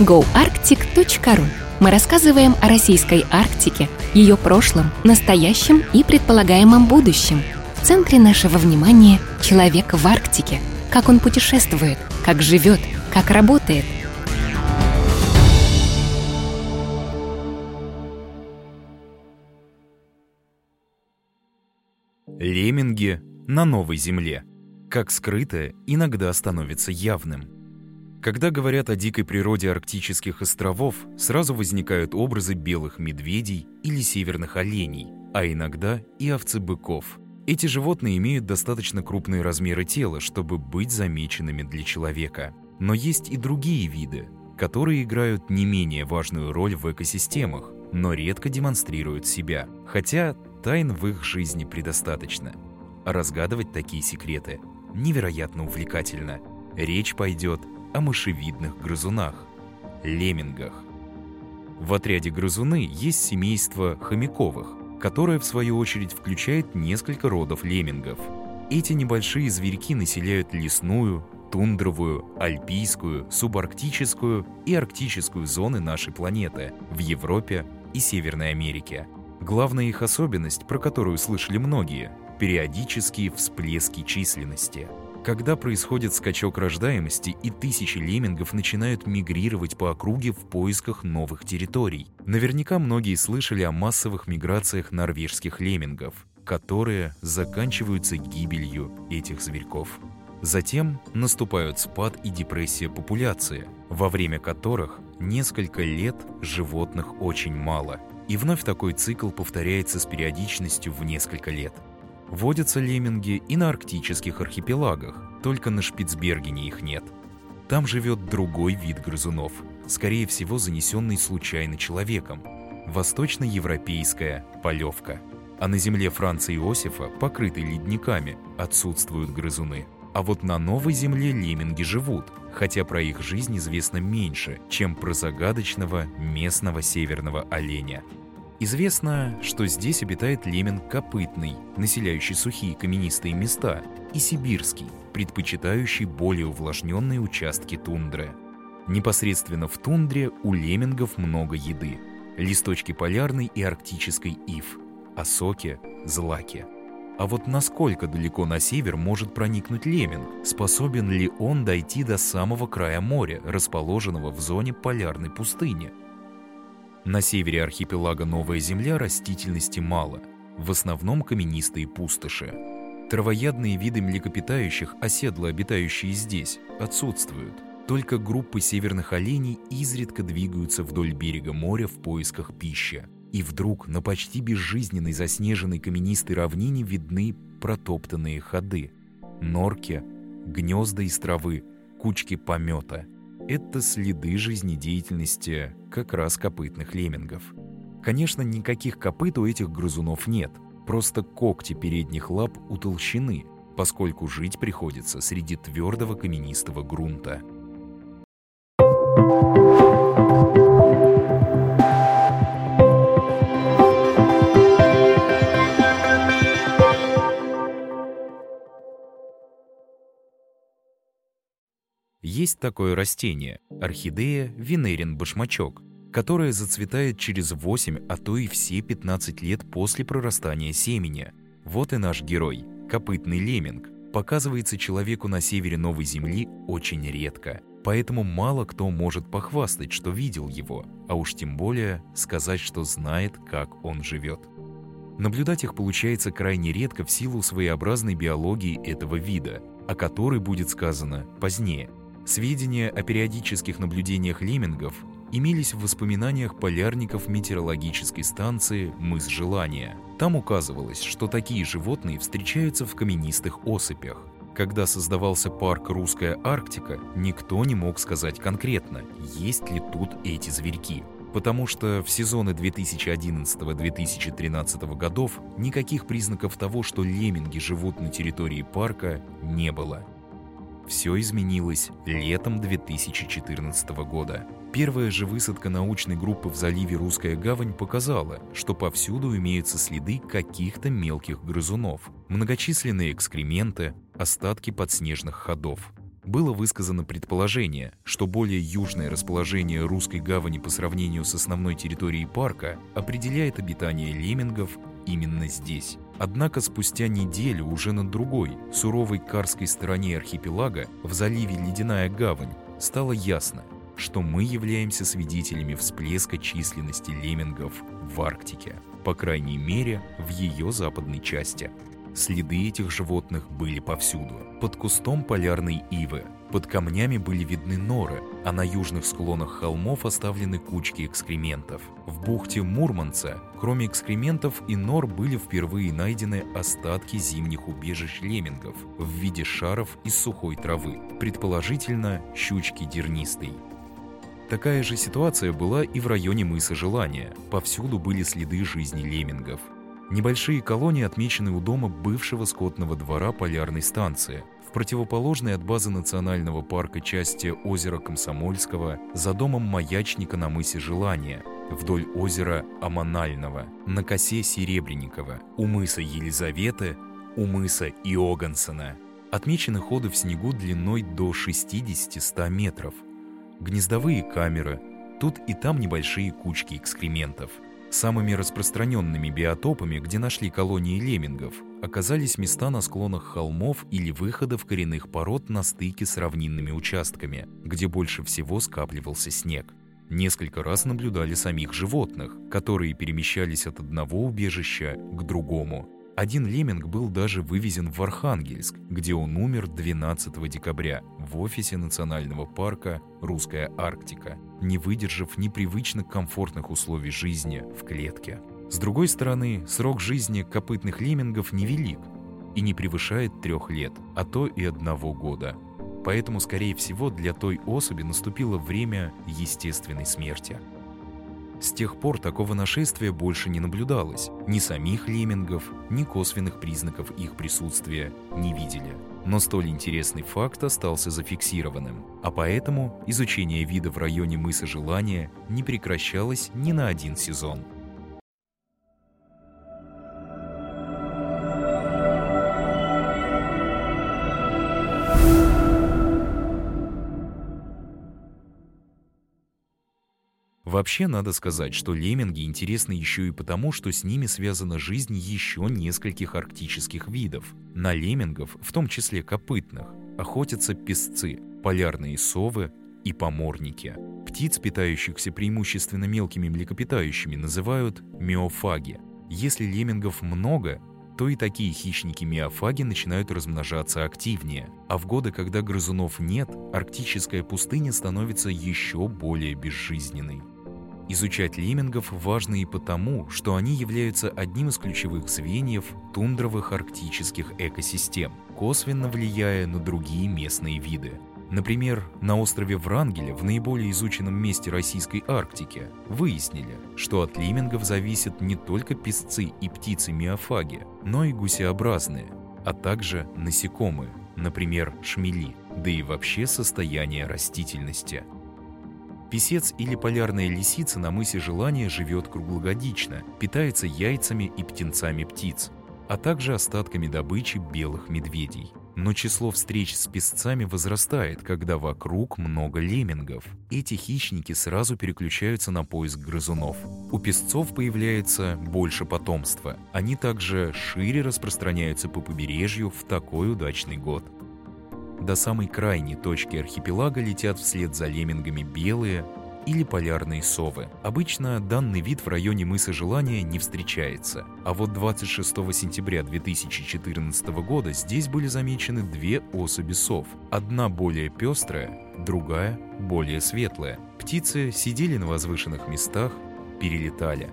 goarctic.ru мы рассказываем о российской Арктике, ее прошлом, настоящем и предполагаемом будущем. В центре нашего внимания — человек в Арктике. Как он путешествует, как живет, как работает. Лемминги на новой земле. Как скрытое иногда становится явным – когда говорят о дикой природе арктических островов, сразу возникают образы белых медведей или северных оленей, а иногда и овцы-быков. Эти животные имеют достаточно крупные размеры тела, чтобы быть замеченными для человека. Но есть и другие виды, которые играют не менее важную роль в экосистемах, но редко демонстрируют себя, хотя тайн в их жизни предостаточно. разгадывать такие секреты невероятно увлекательно. Речь пойдет о мышевидных грызунах – леммингах. В отряде грызуны есть семейство хомяковых, которое в свою очередь включает несколько родов леммингов. Эти небольшие зверьки населяют лесную, тундровую, альпийскую, субарктическую и арктическую зоны нашей планеты в Европе и Северной Америке. Главная их особенность, про которую слышали многие – периодические всплески численности – когда происходит скачок рождаемости и тысячи леммингов начинают мигрировать по округе в поисках новых территорий. Наверняка многие слышали о массовых миграциях норвежских леммингов, которые заканчиваются гибелью этих зверьков. Затем наступают спад и депрессия популяции, во время которых несколько лет животных очень мало. И вновь такой цикл повторяется с периодичностью в несколько лет – Водятся лемминги и на арктических архипелагах, только на Шпицбергене их нет. Там живет другой вид грызунов, скорее всего занесенный случайно человеком – восточноевропейская полевка. А на земле Франца Иосифа, покрытой ледниками, отсутствуют грызуны. А вот на новой земле лемминги живут, хотя про их жизнь известно меньше, чем про загадочного местного северного оленя – Известно, что здесь обитает лемень копытный, населяющий сухие каменистые места, и сибирский, предпочитающий более увлажненные участки тундры. Непосредственно в тундре у леммингов много еды. Листочки полярной и арктической ив, осоки, злаки. А вот насколько далеко на север может проникнуть лемминг? Способен ли он дойти до самого края моря, расположенного в зоне полярной пустыни? На севере архипелага Новая Земля растительности мало, в основном каменистые пустоши. Травоядные виды млекопитающих, оседло обитающие здесь, отсутствуют. Только группы северных оленей изредка двигаются вдоль берега моря в поисках пищи. И вдруг на почти безжизненной заснеженной каменистой равнине видны протоптанные ходы. Норки, гнезда из травы, кучки помета — это следы жизнедеятельности как раз копытных леммингов. Конечно, никаких копыт у этих грызунов нет, просто когти передних лап утолщены, поскольку жить приходится среди твердого каменистого грунта. Есть такое растение – орхидея венерин-башмачок, которая зацветает через 8, а то и все 15 лет после прорастания семени. Вот и наш герой – копытный лемминг. Показывается человеку на севере Новой Земли очень редко, поэтому мало кто может похвастать, что видел его, а уж тем более сказать, что знает, как он живет. Наблюдать их получается крайне редко в силу своеобразной биологии этого вида, о которой будет сказано позднее – Сведения о периодических наблюдениях леммингов имелись в воспоминаниях полярников метеорологической станции «Мыс Желания». Там указывалось, что такие животные встречаются в каменистых осыпях. Когда создавался парк «Русская Арктика», никто не мог сказать конкретно, есть ли тут эти зверьки. Потому что в сезоны 2011-2013 годов никаких признаков того, что лемминги живут на территории парка, не было. Все изменилось летом 2014 года. Первая же высадка научной группы в заливе Русская Гавань показала, что повсюду имеются следы каких-то мелких грызунов, многочисленные экскременты, остатки подснежных ходов. было высказано предположение, что более южное расположение русской гавани по сравнению с основной территорией парка определяет обитание леммингов именно здесь. Однако спустя неделю уже на другой, суровой карской стороне архипелага, в заливе Ледяная гавань, стало ясно, что мы являемся свидетелями всплеска численности леммингов в Арктике, по крайней мере, в ее западной части. Следы этих животных были повсюду. Под кустом полярной ивы, под камнями были видны норы, а на южных склонах холмов оставлены кучки экскрементов. В бухте Мурманца, кроме экскрементов и нор, были впервые найдены остатки зимних убежищ леммингов в виде шаров из сухой травы, предположительно щучки дернистой. Такая же ситуация была и в районе мыса Желания. Повсюду были следы жизни леммингов. Небольшие колонии отмечены у дома бывшего скотного двора полярной станции, в противоположной от базы национального парка части озера Комсомольского, за домом маячника на мысе Желания, вдоль озера Аманального, на косе Серебренникова, у мыса Елизаветы, у мыса Иогансона. Отмечены ходы в снегу длиной до 60-100 метров. Гнездовые камеры, тут и там небольшие кучки экскрементов – Самыми распространенными биотопами, где нашли колонии леммингов, оказались места на склонах холмов или выходов коренных пород на стыке с равнинными участками, где больше всего скапливался снег. Несколько раз наблюдали самих животных, которые перемещались от одного убежища к другому – один лемминг был даже вывезен в Архангельск, где он умер 12 декабря в офисе национального парка «Русская Арктика», не выдержав непривычных комфортных условий жизни в клетке. С другой стороны, срок жизни копытных леммингов невелик и не превышает трех лет, а то и одного года. Поэтому, скорее всего, для той особи наступило время естественной смерти – с тех пор такого нашествия больше не наблюдалось. Ни самих леммингов, ни косвенных признаков их присутствия не видели. Но столь интересный факт остался зафиксированным, а поэтому изучение вида в районе мыса Желания не прекращалось ни на один сезон. Вообще, надо сказать, что лемминги интересны еще и потому, что с ними связана жизнь еще нескольких арктических видов. На леммингов, в том числе копытных, охотятся песцы, полярные совы и поморники. Птиц, питающихся преимущественно мелкими млекопитающими, называют миофаги. Если леммингов много, то и такие хищники-миофаги начинают размножаться активнее. А в годы, когда грызунов нет, арктическая пустыня становится еще более безжизненной. Изучать леммингов важно и потому, что они являются одним из ключевых звеньев тундровых арктических экосистем, косвенно влияя на другие местные виды. Например, на острове Врангеля, в наиболее изученном месте российской Арктики, выяснили, что от леммингов зависят не только песцы и птицы-миофаги, но и гусеобразные, а также насекомые, например, шмели, да и вообще состояние растительности – Песец или полярная лисица на мысе Желания живет круглогодично, питается яйцами и птенцами птиц, а также остатками добычи белых медведей. Но число встреч с песцами возрастает, когда вокруг много леммингов. Эти хищники сразу переключаются на поиск грызунов. У песцов появляется больше потомства. Они также шире распространяются по побережью в такой удачный год. До самой крайней точки архипелага летят вслед за леммингами белые или полярные совы. Обычно данный вид в районе мыса Желания не встречается. А вот 26 сентября 2014 года здесь были замечены две особи сов. Одна более пестрая, другая более светлая. Птицы сидели на возвышенных местах, перелетали.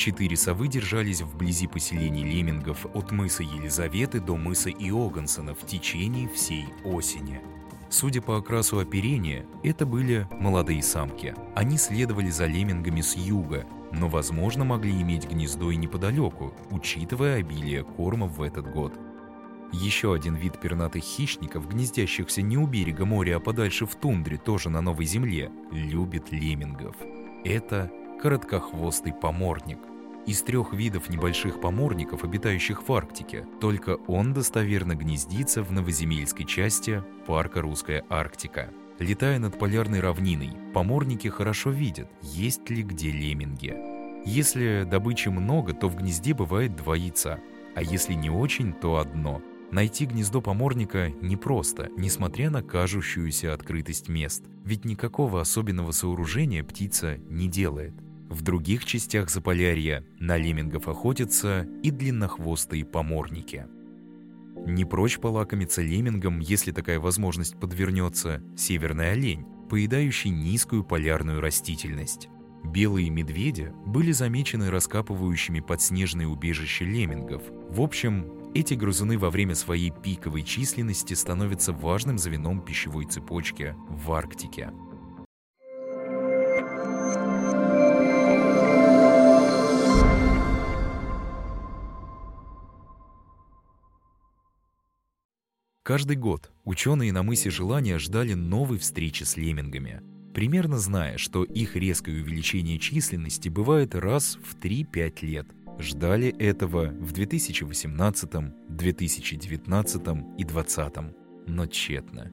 Четыре совы держались вблизи поселений леммингов от мыса Елизаветы до мыса Иогансона в течение всей осени. Судя по окрасу оперения, это были молодые самки. Они следовали за леммингами с юга, но, возможно, могли иметь гнездо и неподалеку, учитывая обилие корма в этот год. Еще один вид пернатых хищников, гнездящихся не у берега моря, а подальше в тундре, тоже на Новой Земле, любит леммингов. Это короткохвостый поморник. Из трех видов небольших поморников, обитающих в Арктике, только он достоверно гнездится в новоземельской части парка «Русская Арктика». Летая над полярной равниной, поморники хорошо видят, есть ли где лемминги. Если добычи много, то в гнезде бывает два яйца, а если не очень, то одно. Найти гнездо поморника непросто, несмотря на кажущуюся открытость мест, ведь никакого особенного сооружения птица не делает. В других частях Заполярья на леммингов охотятся и длиннохвостые поморники. Не прочь полакомиться леммингом, если такая возможность подвернется, северный олень, поедающий низкую полярную растительность. Белые медведи были замечены раскапывающими подснежные убежища леммингов. В общем, эти грызуны во время своей пиковой численности становятся важным звеном пищевой цепочки в Арктике. Каждый год ученые на мысе Желания ждали новой встречи с леммингами, примерно зная, что их резкое увеличение численности бывает раз в 3-5 лет. Ждали этого в 2018, 2019 и 2020, но тщетно.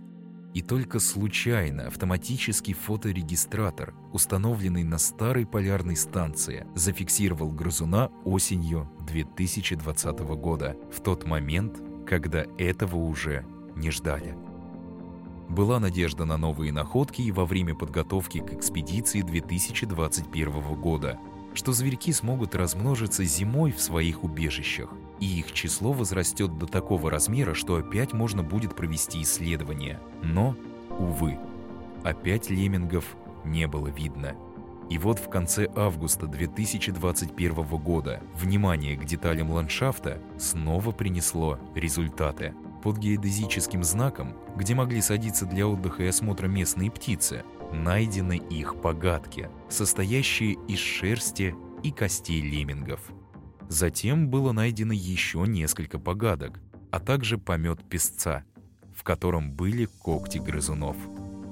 И только случайно автоматический фоторегистратор, установленный на старой полярной станции, зафиксировал грызуна осенью 2020 года, в тот момент, когда этого уже не ждали. Была надежда на новые находки и во время подготовки к экспедиции 2021 года, что зверьки смогут размножиться зимой в своих убежищах, и их число возрастет до такого размера, что опять можно будет провести исследования. Но, увы, опять леммингов не было видно – и вот в конце августа 2021 года внимание к деталям ландшафта снова принесло результаты. Под геодезическим знаком, где могли садиться для отдыха и осмотра местные птицы, найдены их погадки, состоящие из шерсти и костей леммингов. Затем было найдено еще несколько погадок, а также помет песца, в котором были когти грызунов.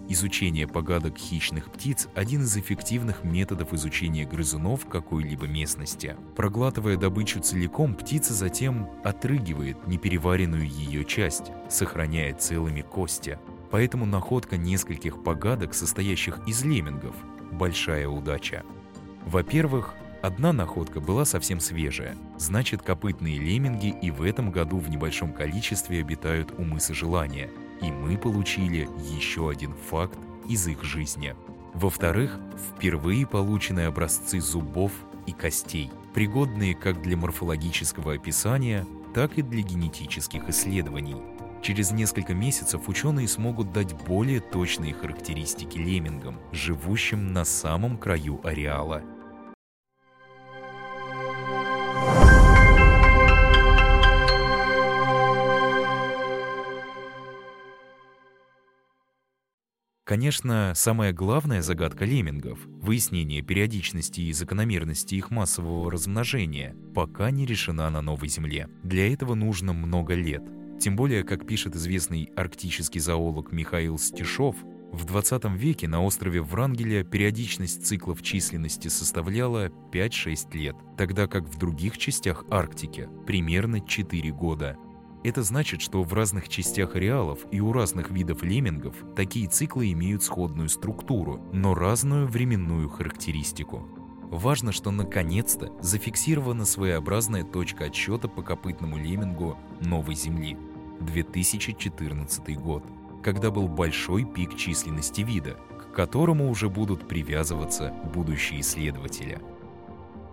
Изучение погадок хищных птиц – один из эффективных методов изучения грызунов какой-либо местности. Проглатывая добычу целиком, птица затем отрыгивает непереваренную ее часть, сохраняя целыми кости. Поэтому находка нескольких погадок, состоящих из леммингов – большая удача. Во-первых, Одна находка была совсем свежая. Значит, копытные лемминги и в этом году в небольшом количестве обитают у мыса Желания – и мы получили еще один факт из их жизни. Во-вторых, впервые получены образцы зубов и костей, пригодные как для морфологического описания, так и для генетических исследований. Через несколько месяцев ученые смогут дать более точные характеристики леммингам, живущим на самом краю ареала – Конечно, самая главная загадка леммингов — выяснение периодичности и закономерности их массового размножения — пока не решена на Новой Земле. Для этого нужно много лет. Тем более, как пишет известный арктический зоолог Михаил Стешов, в 20 веке на острове Врангеля периодичность циклов численности составляла 5-6 лет, тогда как в других частях Арктики примерно 4 года. Это значит, что в разных частях ареалов и у разных видов леммингов такие циклы имеют сходную структуру, но разную временную характеристику. Важно, что наконец-то зафиксирована своеобразная точка отсчета по копытному леммингу Новой Земли – 2014 год, когда был большой пик численности вида, к которому уже будут привязываться будущие исследователи –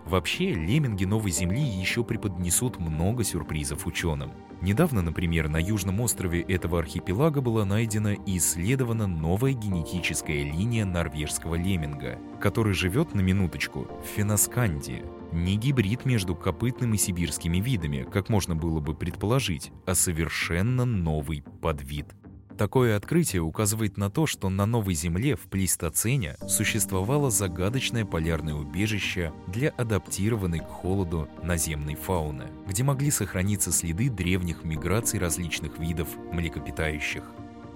Вообще, лемминги Новой Земли еще преподнесут много сюрпризов ученым. Недавно, например, на южном острове этого архипелага была найдена и исследована новая генетическая линия норвежского лемминга, который живет на минуточку в Феноскандии. Не гибрид между копытным и сибирскими видами, как можно было бы предположить, а совершенно новый подвид – Такое открытие указывает на то, что на Новой Земле в плейстоцене существовало загадочное полярное убежище для адаптированной к холоду наземной фауны, где могли сохраниться следы древних миграций различных видов млекопитающих.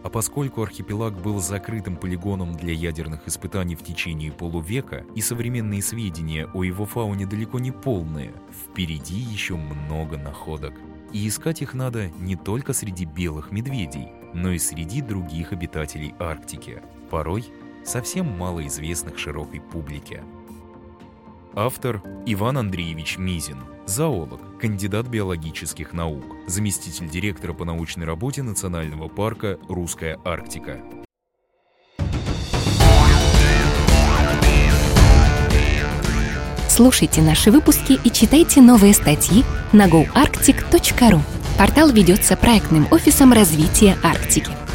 А поскольку архипелаг был закрытым полигоном для ядерных испытаний в течение полувека, и современные сведения о его фауне далеко не полные, впереди еще много находок. И искать их надо не только среди белых медведей, но и среди других обитателей Арктики, порой совсем малоизвестных широкой публике. Автор Иван Андреевич Мизин, зоолог, кандидат биологических наук, заместитель директора по научной работе Национального парка «Русская Арктика». Слушайте наши выпуски и читайте новые статьи на goarctic.ru. Портал ведется проектным офисом развития Арктики.